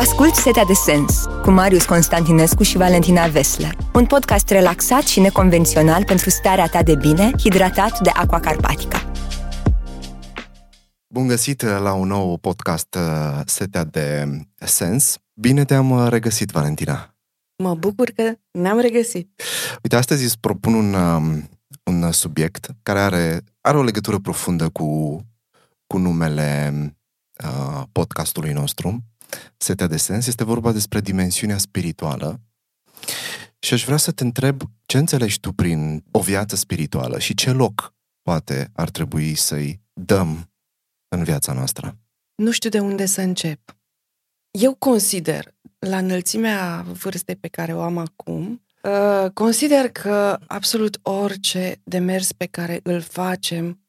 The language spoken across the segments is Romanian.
Ascult Setea de Sens cu Marius Constantinescu și Valentina Vesler. Un podcast relaxat și neconvențional pentru starea ta de bine, hidratat de Aqua Carpatica. Bun găsit la un nou podcast uh, Setea de Sens. Bine te-am uh, regăsit, Valentina. Mă bucur că ne-am regăsit. Uite, astăzi îți propun un, um, un subiect care are, are o legătură profundă cu, cu numele uh, podcastului nostru setea de sens, este vorba despre dimensiunea spirituală și aș vrea să te întreb ce înțelegi tu prin o viață spirituală și ce loc poate ar trebui să-i dăm în viața noastră? Nu știu de unde să încep. Eu consider, la înălțimea vârstei pe care o am acum, uh, consider că absolut orice demers pe care îl facem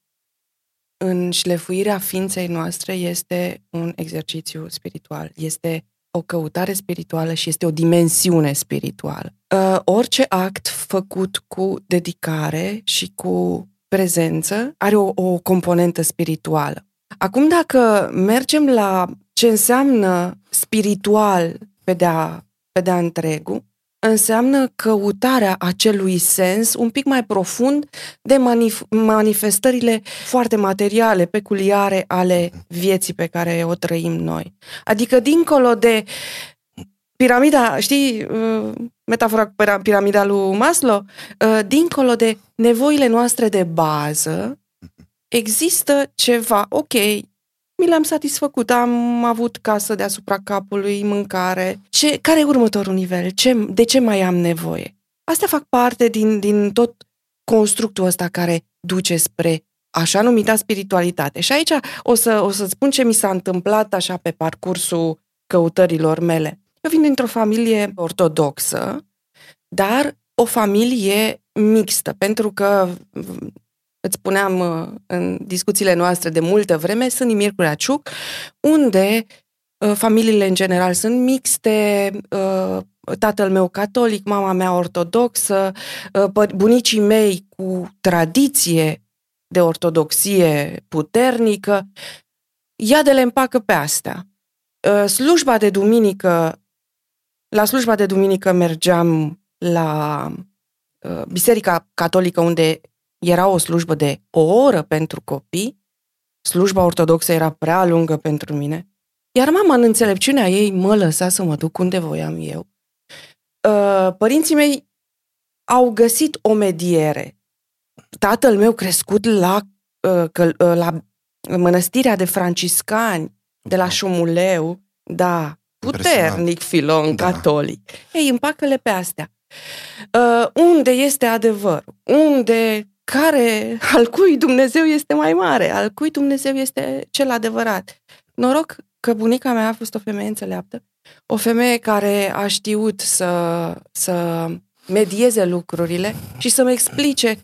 în șlefuirea ființei noastre este un exercițiu spiritual, este o căutare spirituală și este o dimensiune spirituală. Uh, orice act făcut cu dedicare și cu prezență are o, o componentă spirituală. Acum, dacă mergem la ce înseamnă spiritual pe de-a, pe de-a întregul, înseamnă căutarea acelui sens un pic mai profund de manif- manifestările foarte materiale, peculiare ale vieții pe care o trăim noi. Adică dincolo de piramida, știi, uh, metafora cu piramida lui Maslow, uh, dincolo de nevoile noastre de bază, există ceva, ok, mi le-am satisfăcut, am avut casă deasupra capului, mâncare. Ce, care e următorul nivel? Ce, de ce mai am nevoie? Astea fac parte din, din tot constructul ăsta care duce spre așa numita spiritualitate. Și aici o să, o să spun ce mi s-a întâmplat așa pe parcursul căutărilor mele. Eu vin dintr-o familie ortodoxă, dar o familie mixtă, pentru că îți spuneam uh, în discuțiile noastre de multă vreme, sunt Imir Curaciuc, unde uh, familiile în general sunt mixte, uh, tatăl meu catolic, mama mea ortodoxă, bunicii mei cu tradiție de ortodoxie puternică, ia de le împacă pe astea. Slujba de duminică, la slujba de duminică mergeam la Biserica Catolică unde era o slujbă de o oră pentru copii, slujba ortodoxă era prea lungă pentru mine, iar mama, în înțelepciunea ei, mă lăsa să mă duc unde voiam eu. Uh, părinții mei au găsit o mediere. Tatăl meu crescut la, uh, la mănăstirea de franciscani de la Șumuleu, da, puternic filon da. catolic. Ei, împacă-le pe astea. Uh, unde este adevăr? Unde care, al cui Dumnezeu este mai mare, al cui Dumnezeu este cel adevărat. Noroc că bunica mea a fost o femeie înțeleaptă, o femeie care a știut să, să medieze lucrurile și să-mi explice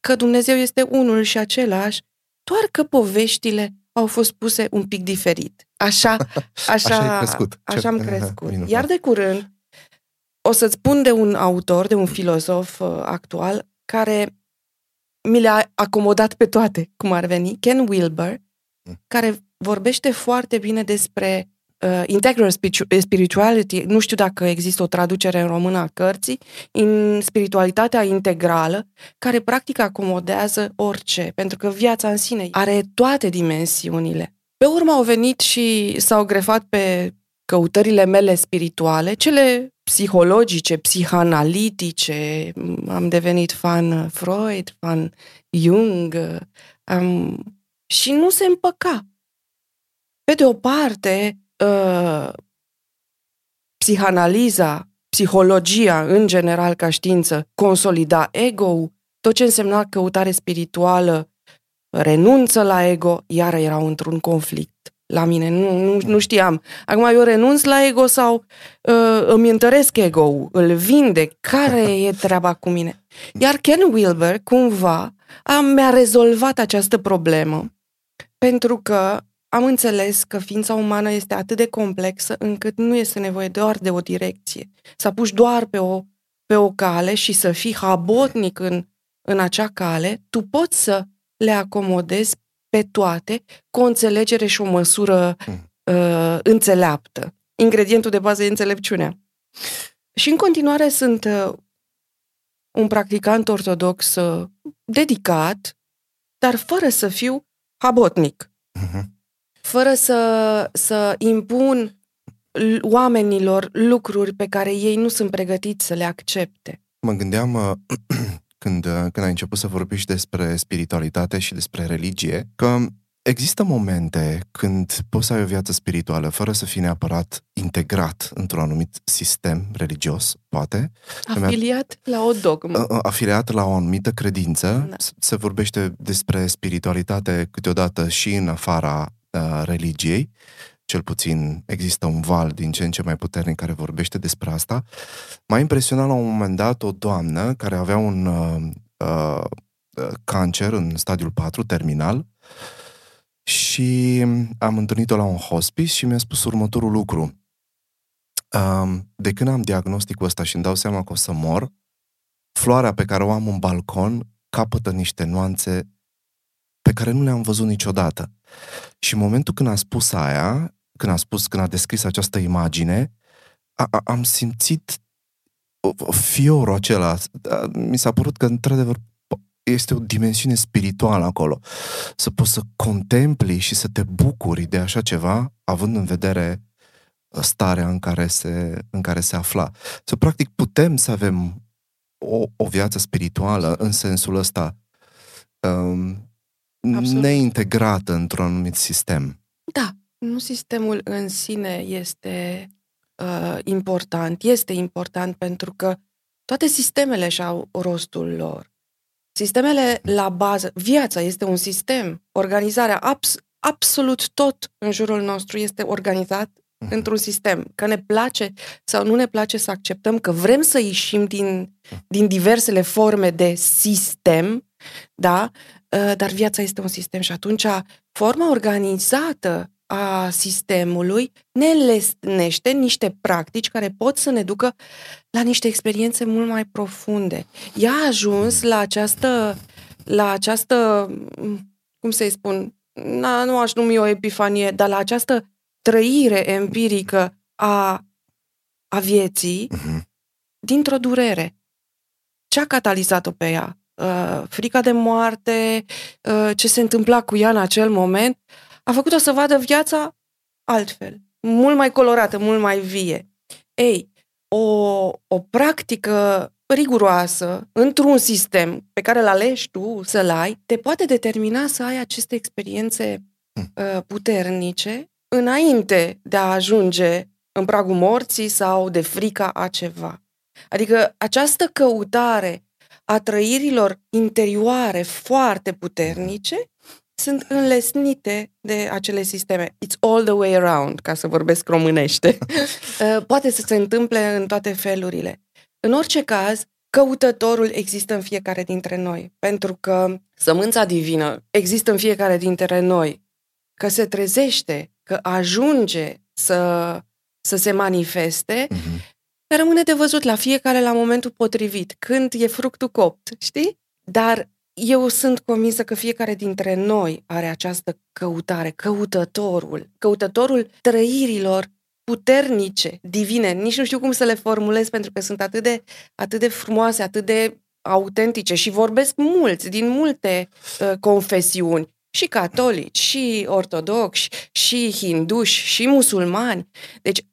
că Dumnezeu este unul și același, doar că poveștile au fost puse un pic diferit. Așa, așa, așa, crescut. așa am crescut. Iar de curând, o să-ți spun de un autor, de un filozof uh, actual, care mi le-a acomodat pe toate, cum ar veni, Ken Wilber, mm. care vorbește foarte bine despre uh, integral spirituality, nu știu dacă există o traducere în română a cărții, în spiritualitatea integrală, care practic acomodează orice, pentru că viața în sine are toate dimensiunile. Pe urmă au venit și s-au grefat pe căutările mele spirituale, cele psihologice, psihanalitice, am devenit fan Freud, fan Jung, am... și nu se împăca. Pe de o parte, uh, psihanaliza, psihologia în general ca știință consolida ego tot ce însemna căutare spirituală renunță la ego, iar erau într-un conflict la mine, nu, nu, nu știam. Acum eu renunț la ego sau uh, îmi întăresc ego îl vindec, care e treaba cu mine? Iar Ken Wilber, cumva, a, mi-a rezolvat această problemă pentru că am înțeles că ființa umană este atât de complexă încât nu este nevoie doar de o direcție. Să apuci doar pe o, pe o cale și să fii habotnic în, în acea cale, tu poți să le acomodezi pe toate cu o înțelegere și o măsură mm. uh, înțeleaptă. ingredientul de bază e înțelepciunea. Și în continuare sunt uh, un practicant ortodox uh, dedicat, dar fără să fiu habotnic. Uh-huh. Fără să, să impun oamenilor lucruri pe care ei nu sunt pregătiți să le accepte. Mă gândeam uh, când, uh, când ai început să vorbești despre spiritualitate și despre religie, că Există momente când poți să ai o viață spirituală fără să fii neapărat integrat într-un anumit sistem religios, poate. Afiliat la o dogmă. Afiliat la o anumită credință. Da. Se vorbește despre spiritualitate câteodată și în afara uh, religiei. Cel puțin există un val din ce în ce mai puternic care vorbește despre asta. M-a impresionat la un moment dat o doamnă care avea un uh, uh, cancer în stadiul 4, terminal, uh, și am întâlnit-o la un hospice și mi-a spus următorul lucru. De când am diagnosticul ăsta și îmi dau seama că o să mor, floarea pe care o am în balcon capătă niște nuanțe pe care nu le-am văzut niciodată. Și în momentul când a spus aia, când a spus, când a descris această imagine, a, a, am simțit fiorul acela. Mi s-a părut că, într-adevăr, este o dimensiune spirituală acolo. Să poți să contempli și să te bucuri de așa ceva, având în vedere uh, starea în care se, în care se afla. Să, practic, putem să avem o, o viață spirituală în sensul ăsta um, neintegrată într-un anumit sistem. Da, nu sistemul în sine este uh, important. Este important pentru că toate sistemele și-au rostul lor. Sistemele la bază, viața este un sistem, organizarea, abs, absolut tot în jurul nostru este organizat uh-huh. într-un sistem. Că ne place sau nu ne place să acceptăm că vrem să ieșim din, din diversele forme de sistem, da? Ă, dar viața este un sistem și atunci forma organizată a sistemului ne lesnește niște practici care pot să ne ducă la niște experiențe mult mai profunde. Ea a ajuns la această, la această, cum să-i spun, na, nu aș numi o epifanie, dar la această trăire empirică a, a vieții uh-huh. dintr-o durere. Ce a catalizat-o pe ea? Uh, frica de moarte, uh, ce se întâmpla cu ea în acel moment, a făcut-o să vadă viața altfel, mult mai colorată, mult mai vie. Ei, o, o practică riguroasă într-un sistem pe care îl alegi tu să-l ai, te poate determina să ai aceste experiențe hm. uh, puternice înainte de a ajunge în pragul morții sau de frica a ceva. Adică această căutare a trăirilor interioare foarte puternice sunt înlesnite de acele sisteme. It's all the way around, ca să vorbesc românește. Uh, poate să se întâmple în toate felurile. În orice caz, căutătorul există în fiecare dintre noi, pentru că sămânța divină există în fiecare dintre noi, că se trezește, că ajunge să, să se manifeste, mm-hmm. rămâne de văzut la fiecare la momentul potrivit, când e fructul copt, știi? Dar eu sunt convinsă că fiecare dintre noi are această căutare, căutătorul, căutătorul trăirilor puternice, divine. Nici nu știu cum să le formulez pentru că sunt atât de, atât de frumoase, atât de autentice și vorbesc mulți din multe uh, confesiuni, și catolici, și ortodoxi, și hinduși, și musulmani. Deci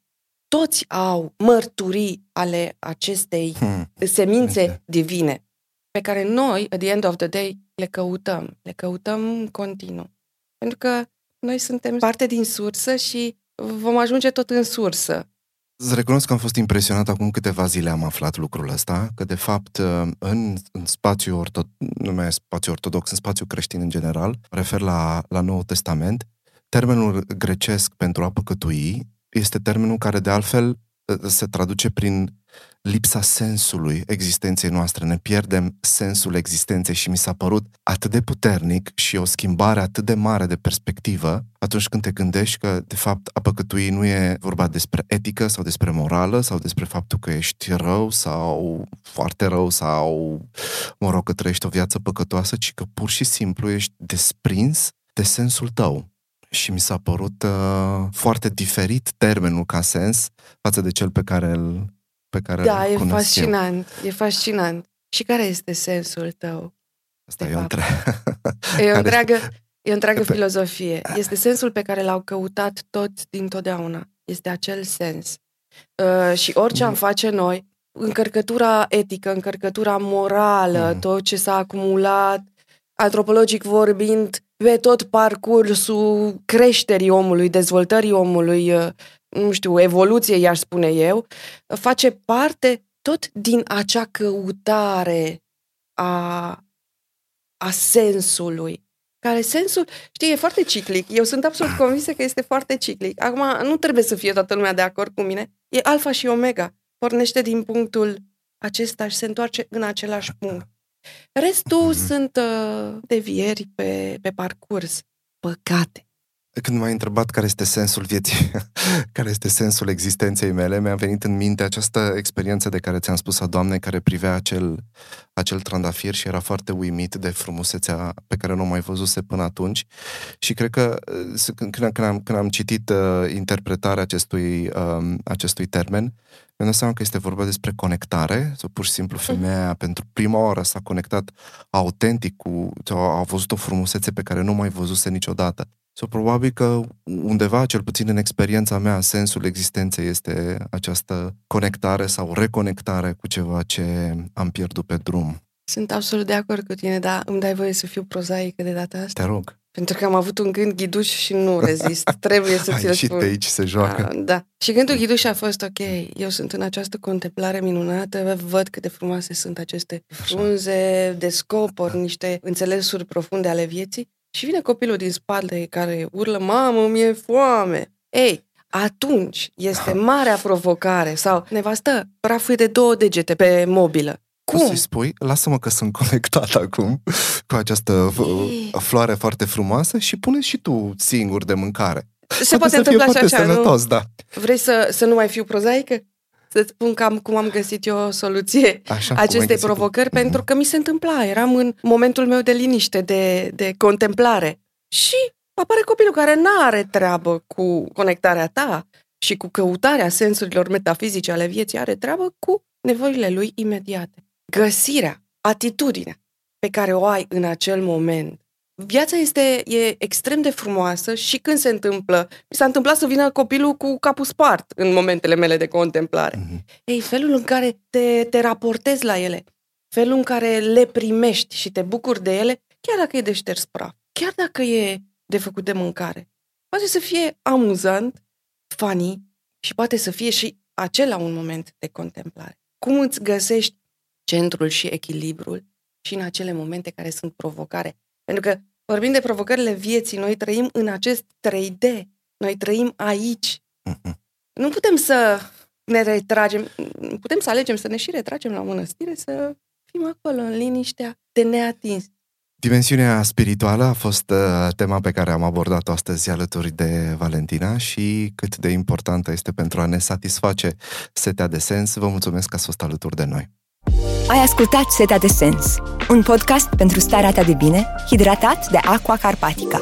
toți au mărturii ale acestei hmm. semințe divine pe care noi, at the end of the day, le căutăm. Le căutăm continuu. Pentru că noi suntem parte din sursă și vom ajunge tot în sursă. Îți recunosc că am fost impresionat acum câteva zile am aflat lucrul ăsta, că de fapt în, în spațiu, orto, nu mai e spațiu ortodox, în spațiu creștin în general, refer la, la Noul Testament, termenul grecesc pentru a păcătui este termenul care de altfel se traduce prin lipsa sensului existenței noastre. Ne pierdem sensul existenței și mi s-a părut atât de puternic și o schimbare atât de mare de perspectivă atunci când te gândești că, de fapt, a păcătui nu e vorba despre etică sau despre morală sau despre faptul că ești rău sau foarte rău sau, mă rog, că trăiești o viață păcătoasă, ci că pur și simplu ești desprins de sensul tău. și mi s-a părut uh, foarte diferit termenul ca sens față de cel pe care îl pe care Da, îl e cunosc fascinant, eu. e fascinant. Și care este sensul tău? Asta de e o, fapt? între... E o Care întreagă, e o întreagă Pe- filozofie. Este sensul pe care l-au căutat toți dintotdeauna. Este acel sens. Uh, și orice am Mhm. face noi, încărcătura etică, încărcătura morală, Mhm. tot ce s-a acumulat, antropologic vorbind, pe tot parcursul creșterii omului, dezvoltării omului, uh, nu știu, evoluției, i-aș spune eu, face parte tot din acea căutare a, a sensului. Care sensul, știi, e foarte ciclic. Eu sunt absolut convinsă că este foarte ciclic. Acum, nu trebuie să fie toată lumea de acord cu mine. E alfa și omega. Pornește din punctul acesta și se întoarce în același punct. Restul Mhm. sunt uh, devieri pe, pe parcurs. Păcate. Când m-ai întrebat care este sensul vieții, care este sensul existenței mele, mi-a venit în minte această experiență de care ți-am spus a doamnei care privea acel, acel trandafir și era foarte uimit de frumusețea pe care nu o mai văzuse până atunci. Și cred că uh, s- când, când, am, când, am, când am citit uh, interpretarea acestui, um, acestui termen, mi-am dat seama că este vorba despre conectare, sau pur și simplu femeia pentru prima oară s-a conectat autentic cu, sau a văzut o frumusețe pe care nu mai văzuse niciodată. Sau probabil că undeva, cel puțin în experiența mea, sensul existenței este această conectare sau reconectare cu ceva ce am pierdut pe drum. Sunt absolut de acord cu tine, dar îmi dai voie să fiu prozaică de data asta? Te rog, Pentru că am avut un gând ghiduș și nu rezist. Trebuie să ai ți-l ieșit spun. de aici, se joacă. Ah, Da. Și gândul ghiduș a fost ok. Eu sunt în această contemplare minunată, văd cât de frumoase sunt aceste frunze, descoper niște înțelesuri profunde ale vieții și vine copilul din spate care urlă, mamă, mi-e foame. Ei, atunci este marea provocare sau nevastă, praful e de două degete pe mobilă. Cum? Cum? să-i spui, lasă-mă că sunt conectat acum cu această Ei. f- floare foarte frumoasă și pune și tu singur de mâncare. Se poate să fie întâmpla și foarte așa, nu? sănătos, da. Vrei să, să nu mai fiu prozaică? Să-ți spun cam cum am găsit eu o soluție Așa, cum ai acestei găsit tu. provocări, Mhm. pentru că mi se întâmpla. Eram în momentul meu de liniște, de, de contemplare. Și apare copilul care nu are treabă cu conectarea ta și cu căutarea sensurilor metafizice ale vieții, are treabă cu nevoile lui imediate. Găsirea, atitudinea pe care o ai în acel moment. Viața este e extrem de frumoasă și când se întâmplă, mi s-a întâmplat să vină copilul cu capul spart în momentele mele de contemplare. Mhm. Ei, felul în care te, te raportezi la ele, felul în care le primești și te bucuri de ele, chiar dacă e de șters praf, chiar dacă e de făcut de mâncare, poate să fie amuzant, funny și poate să fie și acela un moment de contemplare. Cum îți găsești centrul și echilibrul și în acele momente care sunt provocare. Pentru că vorbim de provocările vieții, noi trăim în acest 3D, noi trăim aici. Mhm. Nu putem să ne retragem, putem să alegem să ne și retragem la mănăstire, să fim acolo în liniștea de neatins. Dimensiunea spirituală a fost uh, tema pe care am abordat-o astăzi alături de Valentina și cât de importantă este pentru a ne satisface setea de sens. Vă mulțumesc că ați fost alături de noi. Ai ascultat Setea de Sens, un podcast pentru starea ta de bine, hidratat de Aqua Carpatica.